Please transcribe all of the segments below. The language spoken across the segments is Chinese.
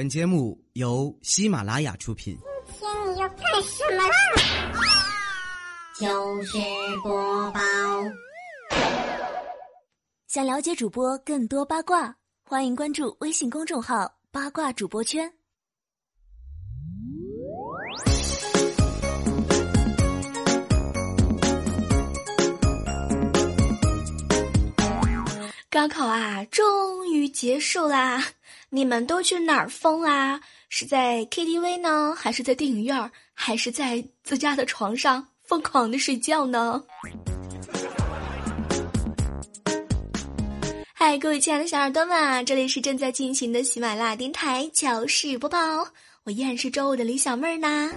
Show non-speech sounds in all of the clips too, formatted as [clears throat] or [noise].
本节目由喜马拉雅出品。今天你要干什么啦？就是播报。想了解主播更多八卦，欢迎关注微信公众号“八卦主播圈”。高考啊，终于结束啦！你们都去哪儿疯啦？是在 KTV 呢，还是在电影院，还是在自家的床上疯狂的睡觉呢？嗨，各位亲爱的小耳朵们，这里是正在进行的喜马拉雅电台糗事播报，我依然是周五的李小妹儿呢。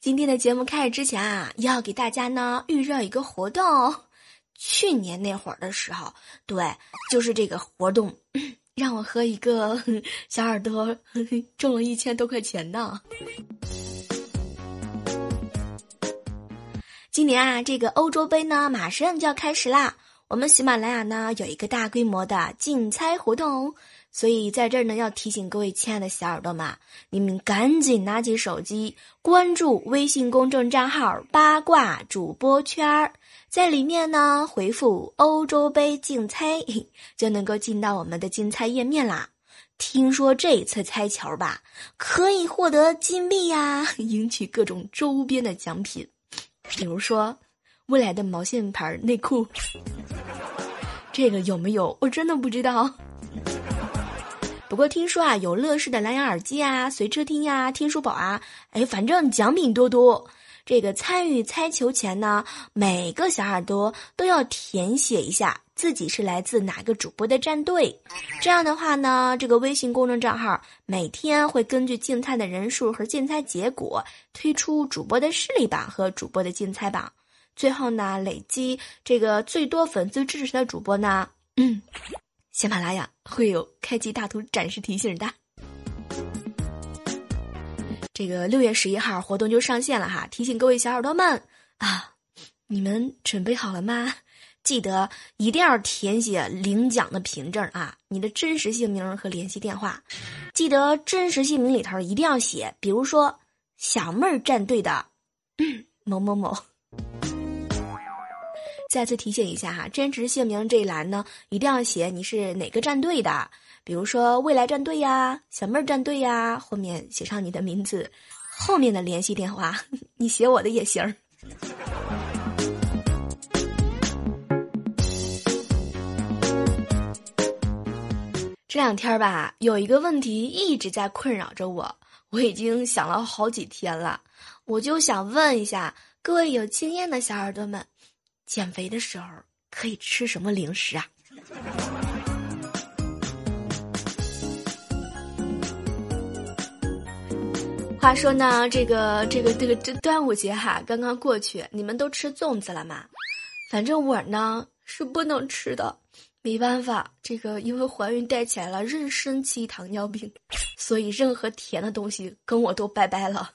今天的节目开始之前啊，要给大家呢预热一个活动。去年那会儿的时候，对，就是这个活动，让我和一个 [laughs] 小耳朵 [laughs] 中了一千多块钱呢。今年啊，这个欧洲杯呢，马上就要开始啦。我们喜马拉雅呢有一个大规模的竞猜活动，所以在这儿呢要提醒各位亲爱的小耳朵们，你们赶紧拿起手机，关注微信公众账号“八卦主播圈儿”。在里面呢，回复“欧洲杯竞猜”，就能够进到我们的竞猜页面啦。听说这次猜球吧，可以获得金币呀，[laughs] 赢取各种周边的奖品，比如说未来的毛线牌内裤。这个有没有？我真的不知道。不过听说啊，有乐视的蓝牙耳机啊，随车听呀，听书宝啊，哎，反正奖品多多。这个参与猜球前呢，每个小耳朵都要填写一下自己是来自哪个主播的战队。这样的话呢，这个微信公众账号每天会根据竞猜的人数和竞猜结果推出主播的势力榜和主播的竞猜榜。最后呢，累积这个最多粉丝支持的主播呢，嗯喜马拉雅会有开机大图展示提醒的。这个六月十一号活动就上线了哈，提醒各位小耳朵们啊，你们准备好了吗？记得一定要填写领奖的凭证啊，你的真实姓名和联系电话，记得真实姓名里头一定要写，比如说小妹儿战队的某某某。再次提醒一下哈，真实姓名这一栏呢，一定要写你是哪个战队的。比如说未来战队呀、小妹儿战队呀，后面写上你的名字，后面的联系电话，[laughs] 你写我的也行。这两天吧，有一个问题一直在困扰着我，我已经想了好几天了，我就想问一下各位有经验的小耳朵们，减肥的时候可以吃什么零食啊？话说呢，这个这个这个这端午节哈刚刚过去，你们都吃粽子了吗？反正我呢是不能吃的，没办法，这个因为怀孕带起来了妊娠期糖尿病，所以任何甜的东西跟我都拜拜了。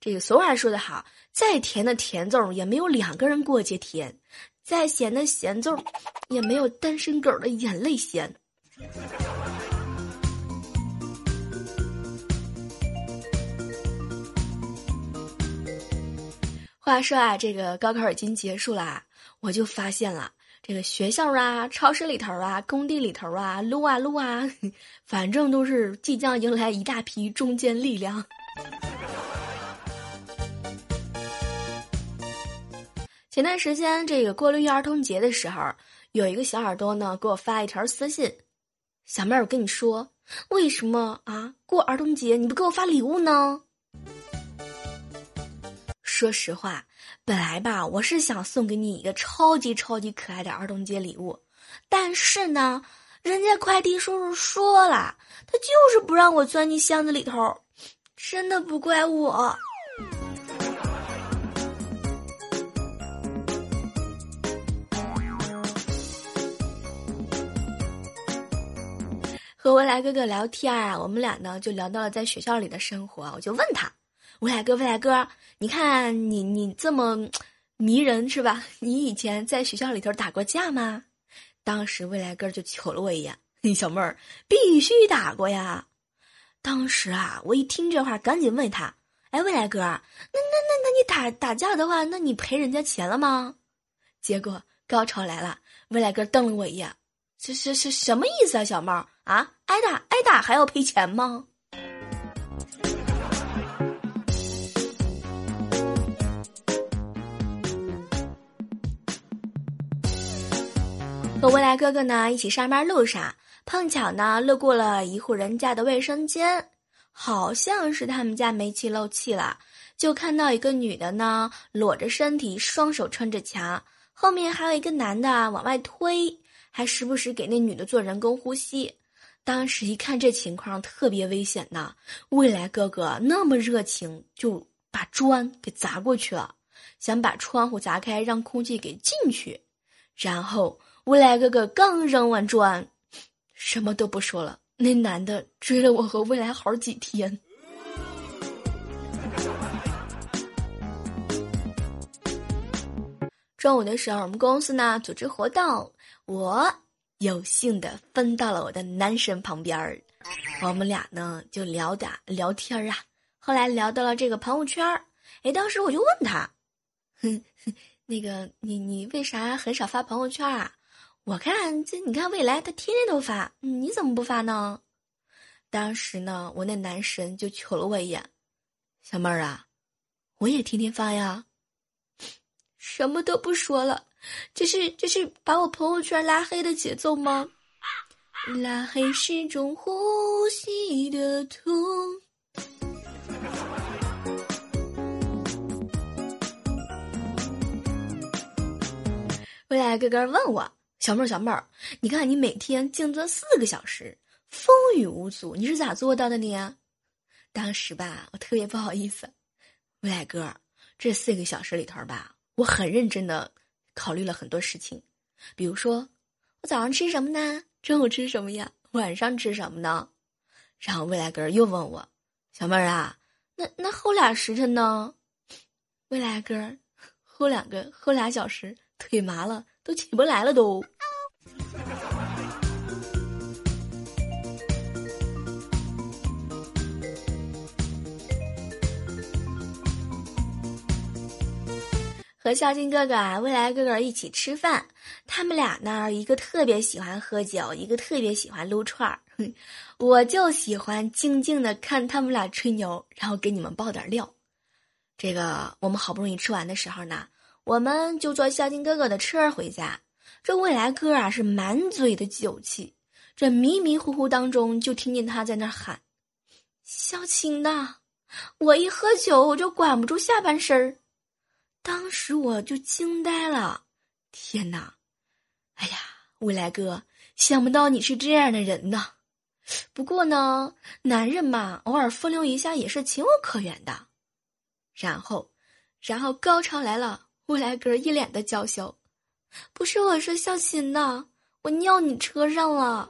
这个俗话说得好，再甜的甜粽也没有两个人过节甜，再咸的咸粽也没有单身狗的眼泪咸。话说啊，这个高考已经结束了，我就发现了，这个学校啊、超市里头啊、工地里头啊、撸啊撸啊，[laughs] 反正都是即将迎来一大批中坚力量。前段时间这个过六一儿童节的时候，有一个小耳朵呢给我发一条私信：“小妹儿，我跟你说，为什么啊过儿童节你不给我发礼物呢？”说实话，本来吧，我是想送给你一个超级超级可爱的儿童节礼物，但是呢，人家快递叔叔说了，他就是不让我钻进箱子里头，真的不怪我。和未来哥哥聊天啊，我们俩呢就聊到了在学校里的生活，我就问他。未来哥，未来哥，你看你你这么迷人是吧？[laughs] 你以前在学校里头打过架吗？当时未来哥就瞅了我一眼，[laughs] 小妹儿必须打过呀！当时啊，我一听这话，赶紧问他：“哎，未来哥，那那那那你打打架的话，那你赔人家钱了吗？”结果高潮来了，未来哥瞪了我一眼：“这是是什么意思啊，小猫啊？挨打挨打还要赔钱吗？”和未来哥哥呢一起上班路上，碰巧呢路过了一户人家的卫生间，好像是他们家煤气漏气了，就看到一个女的呢裸着身体，双手撑着墙，后面还有一个男的往外推，还时不时给那女的做人工呼吸。当时一看这情况特别危险呐，未来哥哥那么热情，就把砖给砸过去了，想把窗户砸开，让空气给进去，然后。未来哥哥刚扔完砖，什么都不说了。那男的追了我和未来好几天。中午的时候，我们公司呢组织活动，我有幸的分到了我的男神旁边儿，我们俩呢就聊打聊天儿啊。后来聊到了这个朋友圈儿，哎，当时我就问他，哼，那个你你为啥很少发朋友圈啊？我看这，你看未来他天天都发，你怎么不发呢？当时呢，我那男神就瞅了我一眼，小妹儿啊，我也天天发呀。什么都不说了，这是这是把我朋友圈拉黑的节奏吗？拉黑是种呼吸的痛。未来哥哥问我。小妹儿，小妹儿，你看你每天静坐四个小时，风雨无阻，你是咋做到的呢？当时吧，我特别不好意思。未来哥，这四个小时里头吧，我很认真的考虑了很多事情，比如说我早上吃什么呢？中午吃什么呀？晚上吃什么呢？然后未来哥又问我，小妹儿啊，那那后俩时辰呢？未来哥，后两个后俩小时腿麻了，都起不来了都。和孝敬哥哥啊，未来哥哥一起吃饭，他们俩呢，一个特别喜欢喝酒，一个特别喜欢撸串儿。我就喜欢静静的看他们俩吹牛，然后给你们爆点料。这个我们好不容易吃完的时候呢，我们就坐孝敬哥哥的车回家。这未来哥啊是满嘴的酒气，这迷迷糊糊当中就听见他在那喊：“孝亲呐！”我一喝酒我就管不住下半身儿。当时我就惊呆了，天哪！哎呀，未来哥，想不到你是这样的人呐。不过呢，男人嘛，偶尔风流一下也是情有可原的。然后，然后高潮来了，未来哥一脸的娇羞。不是我说孝心呐，我尿你车上了。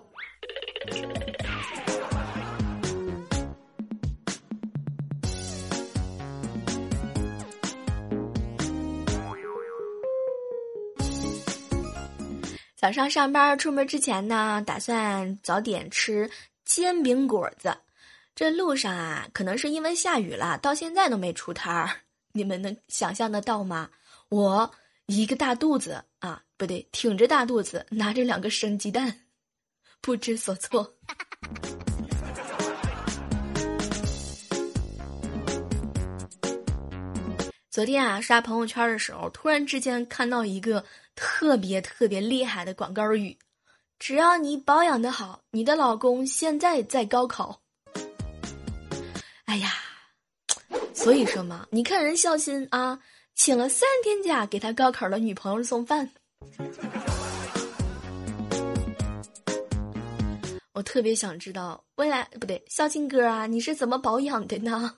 早上上班出门之前呢，打算早点吃煎饼果子。这路上啊，可能是因为下雨了，到现在都没出摊儿。[laughs] 你们能想象得到吗？我一个大肚子啊，不对，挺着大肚子，拿着两个生鸡蛋，不知所措。[laughs] 昨天啊，刷朋友圈的时候，突然之间看到一个。特别特别厉害的广告语，只要你保养的好，你的老公现在在高考。哎呀，所以说嘛，你看人孝心啊，请了三天假给他高考的女朋友送饭。我特别想知道，未来不对，孝敬哥啊，你是怎么保养的呢？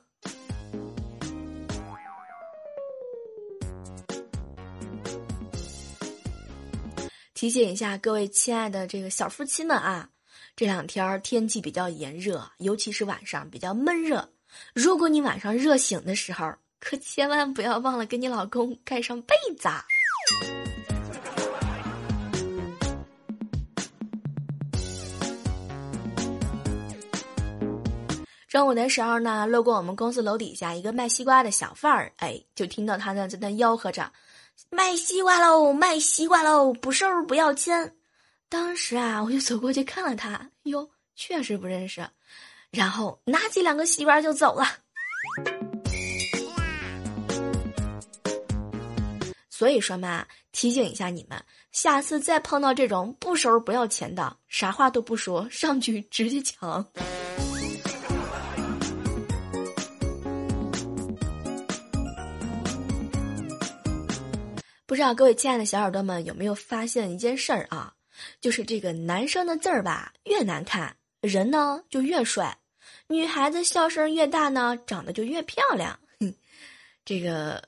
提醒一下各位亲爱的这个小夫妻们啊，这两天天气比较炎热，尤其是晚上比较闷热。如果你晚上热醒的时候，可千万不要忘了给你老公盖上被子中午的时候呢路过我们公司楼底下一个卖西瓜的小贩儿哎就听到他呢在那吆喝着卖西瓜喽卖西瓜喽不瘦不要钱当时啊我就走过去看了他哟确实不认识。然后拿起两个西瓜就走了。所以说嘛，提醒一下你们，下次再碰到这种不收不要钱的，啥话都不说，[laughs] 上去直接抢。不知道各位亲爱的小耳朵们有没有发现一件事儿啊？就是这个男生的字儿吧，越难看，人呢就越帅；女孩子笑声越大呢，长得就越漂亮。哼 [laughs] 这个，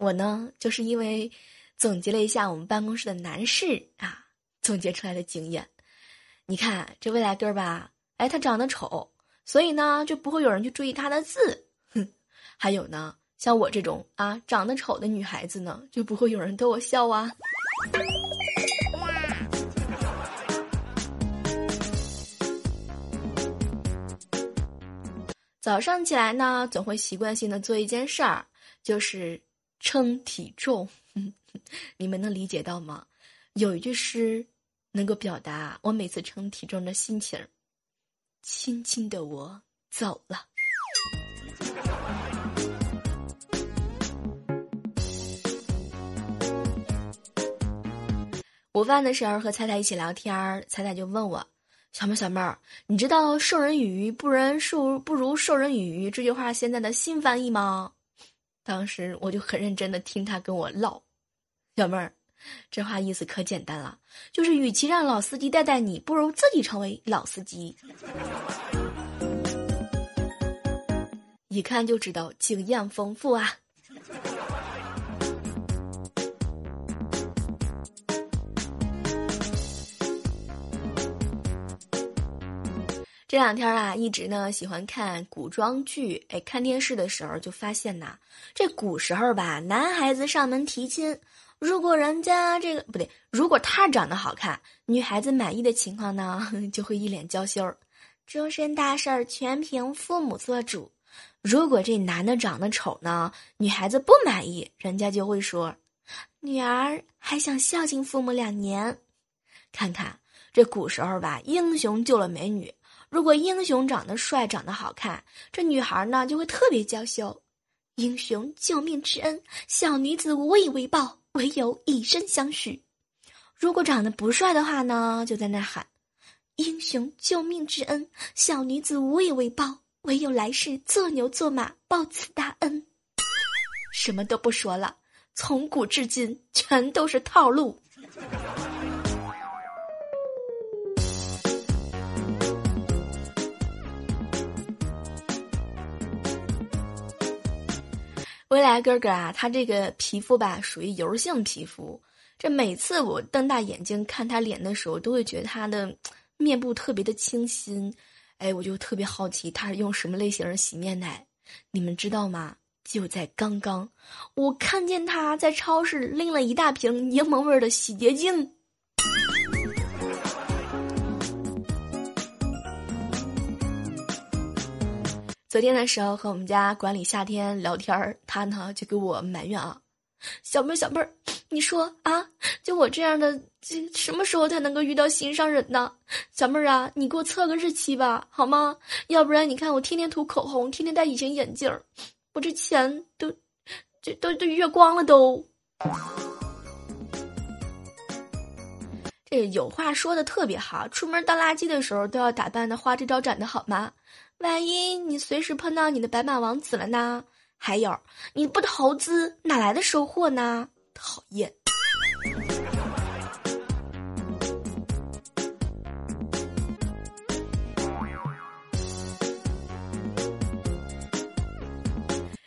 我呢就是因为总结了一下我们办公室的男士啊，总结出来的经验。你看这未来哥吧，哎，他长得丑，所以呢就不会有人去注意他的字。哼，还有呢。像我这种啊长得丑的女孩子呢，就不会有人逗我笑啊。早上起来呢，总会习惯性的做一件事儿，就是称体重。[laughs] 你们能理解到吗？有一句诗能够表达我每次称体重的心情：轻轻的我走了。午饭的时候和彩彩一起聊天儿，彩彩就问我：“小妹，小妹儿，你知道‘授人以鱼，不人授不如授人以渔’这句话现在的新翻译吗？”当时我就很认真的听他跟我唠。小妹儿，这话意思可简单了，就是与其让老司机带带你，不如自己成为老司机。一看就知道经验丰富啊。这两天啊，一直呢喜欢看古装剧。哎，看电视的时候就发现呐，这古时候吧，男孩子上门提亲，如果人家这个不对，如果他长得好看，女孩子满意的情况呢，[laughs] 就会一脸娇羞，终身大事儿全凭父母做主。如果这男的长得丑呢，女孩子不满意，人家就会说，女儿还想孝敬父母两年。看看这古时候吧，英雄救了美女。如果英雄长得帅、长得好看，这女孩呢就会特别娇羞。英雄救命之恩，小女子无以为报，唯有以身相许。如果长得不帅的话呢，就在那喊：英雄救命之恩，小女子无以为报，唯有来世做牛做马报此大恩。什么都不说了，从古至今全都是套路。未来哥哥啊，他这个皮肤吧属于油性皮肤，这每次我瞪大眼睛看他脸的时候，都会觉得他的面部特别的清新，哎，我就特别好奇他是用什么类型的洗面奶，你们知道吗？就在刚刚，我看见他在超市拎了一大瓶柠檬味的洗洁精。昨天的时候和我们家管理夏天聊天儿，他呢就给我埋怨啊，小妹儿小妹儿，你说啊，就我这样的，这什么时候才能够遇到心上人呢？小妹儿啊，你给我测个日期吧，好吗？要不然你看我天天涂口红，天天戴隐形眼镜儿，我这钱都，这都都月光了都。这有话说的特别好，出门倒垃圾的时候都要打扮的花枝招展的好吗？万一你随时碰到你的白马王子了呢？还有，你不投资哪来的收获呢？讨厌！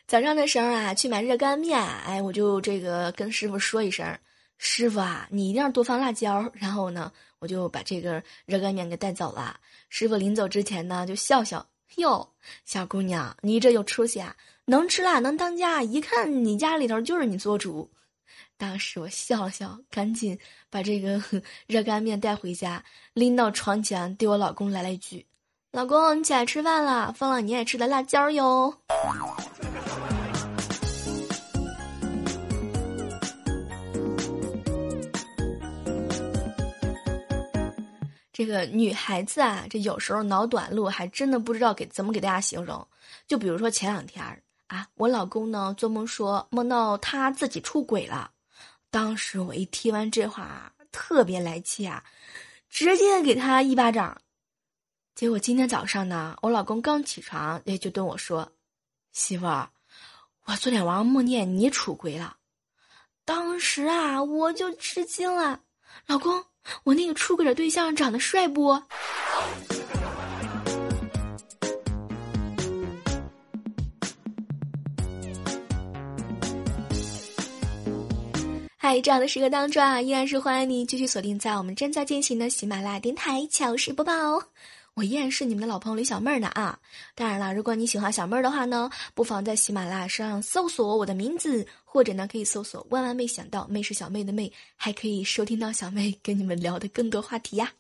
早上的时候啊，去买热干面，哎，我就这个跟师傅说一声：“师傅啊，你一定要多放辣椒。”然后呢，我就把这个热干面给带走了。师傅临走之前呢，就笑笑。哟，小姑娘，你这有出息啊！能吃辣能当家，一看你家里头就是你做主。当时我笑了笑，赶紧把这个热干面带回家，拎到床前，对我老公来了一句：“老公，你起来吃饭了，放了你爱吃的辣椒哟。这个女孩子啊，这有时候脑短路，还真的不知道给怎么给大家形容。就比如说前两天啊，我老公呢做梦说梦到他自己出轨了，当时我一听完这话，特别来气啊，直接给他一巴掌。结果今天早上呢，我老公刚起床，也就对我说：“媳妇儿，我昨天晚上梦见你出轨了。”当时啊，我就吃惊了，老公。我那个出轨的对象长得帅不？嗨，这样的时刻当中啊，依然是欢迎你继续锁定在我们正在进行的喜马拉雅电台糗事播报哦。我依然是你们的老朋友李小妹儿呢啊！当然了，如果你喜欢小妹儿的话呢，不妨在喜马拉雅上搜索我的名字，或者呢可以搜索“万万没想到妹是小妹的妹”，还可以收听到小妹跟你们聊的更多话题呀。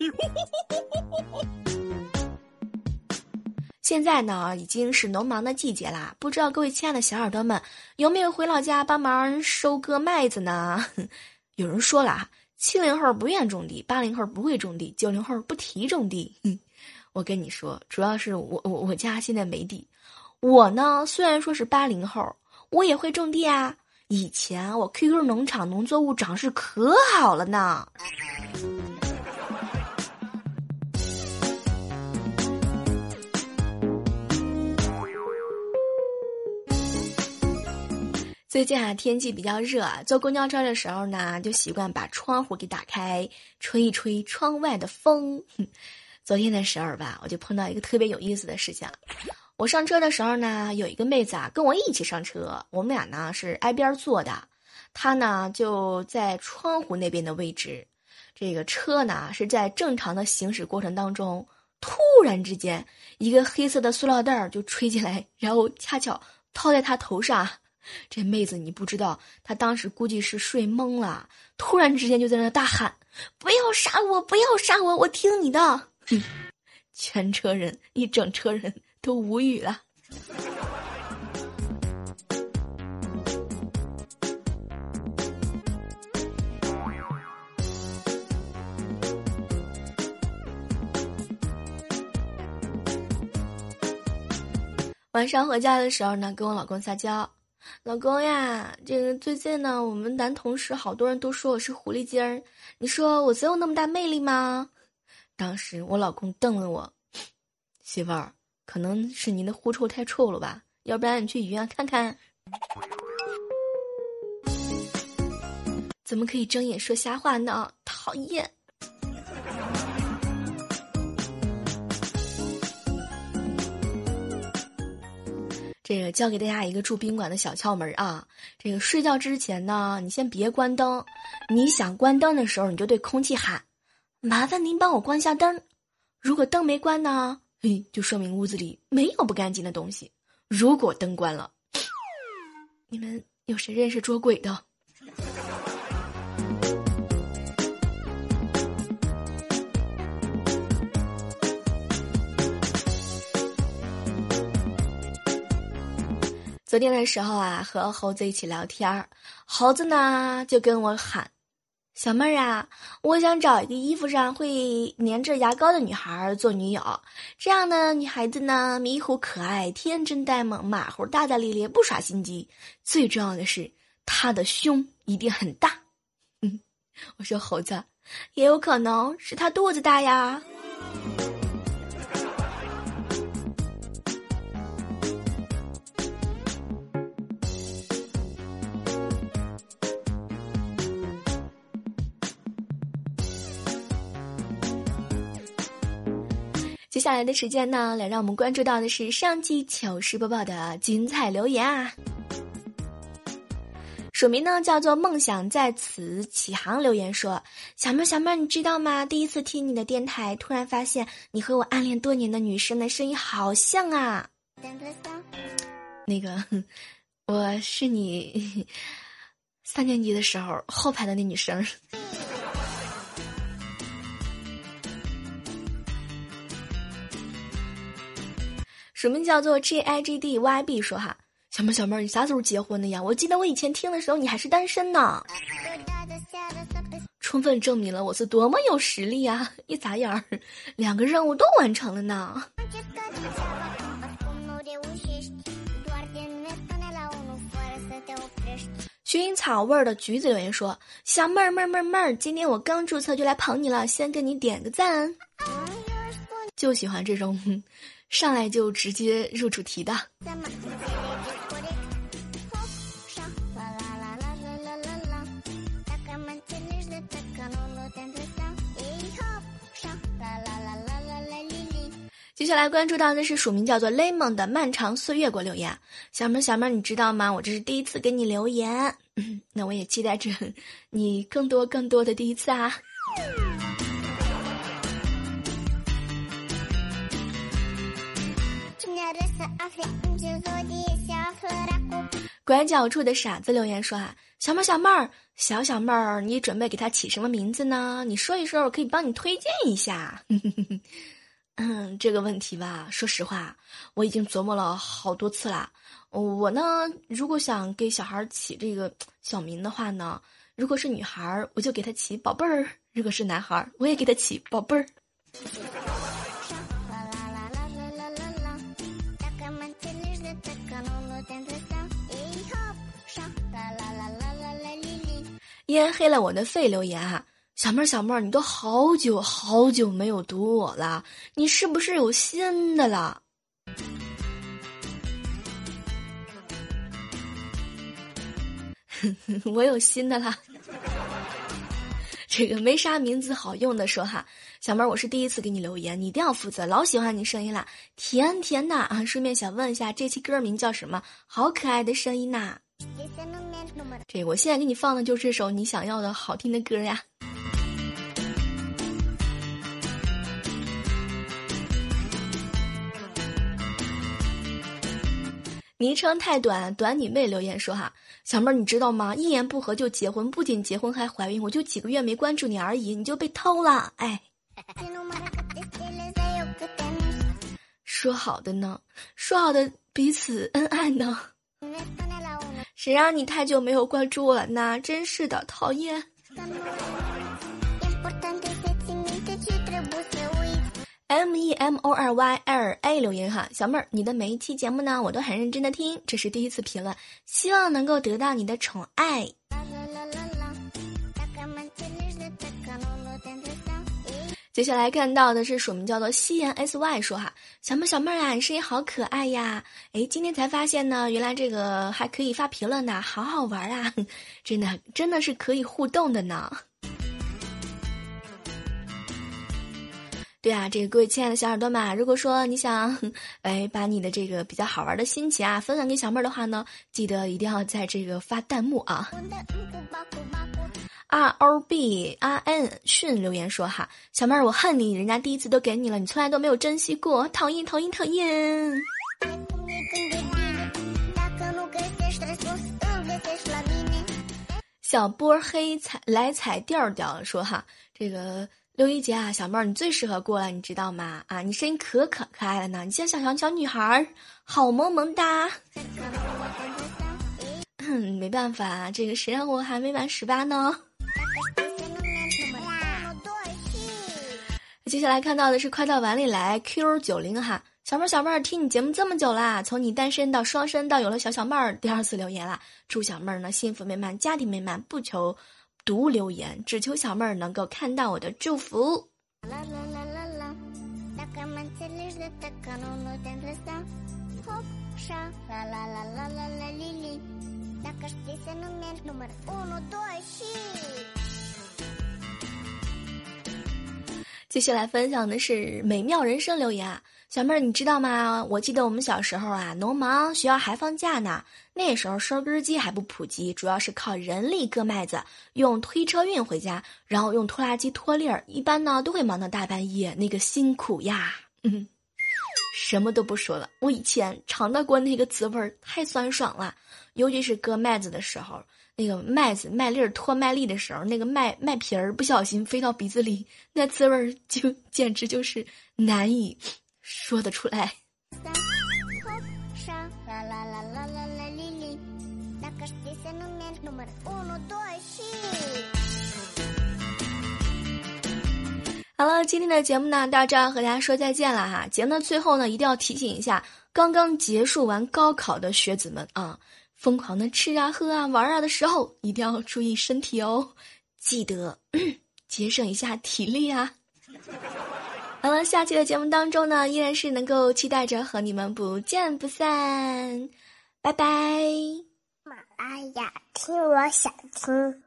现在呢已经是农忙的季节啦，不知道各位亲爱的小耳朵们有没有回老家帮忙收割麦子呢？[laughs] 有人说了啊，七零后不愿种地，八零后不会种地，九零后不提种地。哼我跟你说，主要是我我我家现在没地，我呢虽然说是八零后，我也会种地啊。以前我 QQ 农场农作物长势可好了呢。最近啊天气比较热，坐公交车的时候呢，就习惯把窗户给打开，吹一吹窗外的风。昨天的时候吧，我就碰到一个特别有意思的事情。我上车的时候呢，有一个妹子啊跟我一起上车，我们俩呢是挨边坐的，她呢就在窗户那边的位置。这个车呢是在正常的行驶过程当中，突然之间一个黑色的塑料袋就吹进来，然后恰巧套在她头上。这妹子你不知道，她当时估计是睡懵了，突然之间就在那大喊：“不要杀我！不要杀我！我听你的！”全车人一整车人都无语了。晚上回家的时候呢，跟我老公撒娇：“老公呀，这个最近呢，我们男同事好多人都说我是狐狸精儿，你说我真有那么大魅力吗？”当时我老公瞪了我，媳妇儿，可能是您的狐臭太臭了吧？要不然你去医院看看。怎么可以睁眼说瞎话呢？讨厌！这个教给大家一个住宾馆的小窍门啊，这个睡觉之前呢，你先别关灯，你想关灯的时候，你就对空气喊。麻烦您帮我关下灯，如果灯没关呢，嘿，就说明屋子里没有不干净的东西。如果灯关了，你们有谁认识捉鬼的？昨天的时候啊，和猴子一起聊天儿，猴子呢就跟我喊。小妹儿啊，我想找一个衣服上会粘着牙膏的女孩做女友，这样的女孩子呢，迷糊可爱、天真呆萌、马虎大大咧咧，不耍心机。最重要的是，她的胸一定很大。嗯，[laughs] 我说猴子，也有可能是她肚子大呀。下来的时间呢，来让我们关注到的是上期糗事播报的精彩留言啊。署名呢叫做梦想在此启航，留言说：“小妹小妹，你知道吗？第一次听你的电台，突然发现你和我暗恋多年的女生的声音好像啊。”那个，[laughs] 我是你 [laughs] 三年级的时候后排的那女生。什么叫做 G I G D Y B 说哈，小妹小妹，你啥时候结婚的呀？我记得我以前听的时候你还是单身呢。充分证明了我是多么有实力啊！一眨眼儿，两个任务都完成了呢。薰衣草味儿的橘子留言说：“小妹儿妹儿妹儿妹儿，今天我刚注册就来捧你了，先给你点个赞。”就喜欢这种上来就直接入主题的。接下来关注到的是署名叫做 lemon 的漫长岁月给我留言，小妹小妹，你知道吗？我这是第一次给你留言，那我也期待着你更多更多的第一次啊。[laughs] 拐角处的傻子留言说啊，小妹小妹儿小小妹儿，你准备给他起什么名字呢？你说一说，我可以帮你推荐一下。[laughs] 嗯，这个问题吧，说实话，我已经琢磨了好多次啦。我呢，如果想给小孩起这个小名的话呢，如果是女孩，我就给他起宝贝儿；如果是男孩，我也给他起宝贝儿。烟黑了我的肺，留言哈，小妹儿小妹儿，你都好久好久没有读我了，你是不是有新的了？[laughs] 我有新的啦。这个没啥名字好用的说哈，小妹儿，我是第一次给你留言，你一定要负责，老喜欢你声音啦，甜甜的啊！顺便想问一下，这期歌名叫什么？好可爱的声音呐！这我现在给你放的就是这首你想要的好听的歌呀。昵称太短，短你妹留言说哈，小妹儿你知道吗？一言不合就结婚，不仅结婚还怀孕，我就几个月没关注你而已，你就被偷了，哎。[laughs] 说好的呢？说好的彼此恩爱呢？[laughs] 谁让你太久没有关注我了呢？真是的，讨厌。M E M O R Y L A 留言哈，小妹儿，你的每一期节目呢，我都很认真的听，这是第一次评论，希望能够得到你的宠爱。啦啦啦啦接下来看到的是署名叫做夕颜 S Y 说哈，小妹小妹啊，你声音好可爱呀！哎，今天才发现呢，原来这个还可以发评论呢，好好玩啊！[laughs] 真的真的是可以互动的呢。对啊，这个各位亲爱的小耳朵们，如果说你想哎把你的这个比较好玩的心情啊分享给小妹儿的话呢，记得一定要在这个发弹幕啊。R O B R N 训留言说哈，小妹儿我恨你，人家第一次都给你了，你从来都没有珍惜过，讨厌讨厌讨厌。小波黑彩来踩调调说哈，这个六一节啊，小妹儿你最适合过了，你知道吗？啊，你声音可可可爱了呢，你像小小小女孩儿，好萌萌哒。嗯，没办法，这个谁让我还没满十八呢？接下来看到的是快到碗里来 Q 九零哈，小妹儿小妹儿听你节目这么久啦，从你单身到双身到有了小小妹儿，第二次留言啦，祝小妹儿呢幸福美满，家庭美满，不求独留言，只求小妹儿能够看到我的祝福。啦啦啦啦啦。接下来分享的是美妙人生留言啊，小妹儿你知道吗？我记得我们小时候啊，农忙，学校还放假呢。那时候收割机还不普及，主要是靠人力割麦子，用推车运回家，然后用拖拉机拖粒儿。一般呢都会忙到大半夜，那个辛苦呀。嗯，什么都不说了，我以前尝到过那个滋味儿，太酸爽了，尤其是割麦子的时候。那个麦子麦粒儿脱麦粒的时候，那个麦麦皮儿不小心飞到鼻子里，那滋味儿就简直就是难以说得出来沙啦啦。好了，今天的节目呢，到这儿和大家说再见了哈。节目的最后呢，一定要提醒一下刚刚结束完高考的学子们啊，疯狂的吃啊、喝啊、玩啊的时候，一定要注意身体哦，记得 [clears throat] 节省一下体力啊。好了，下期的节目当中呢，依然是能够期待着和你们不见不散，拜拜。哎呀，听我想听。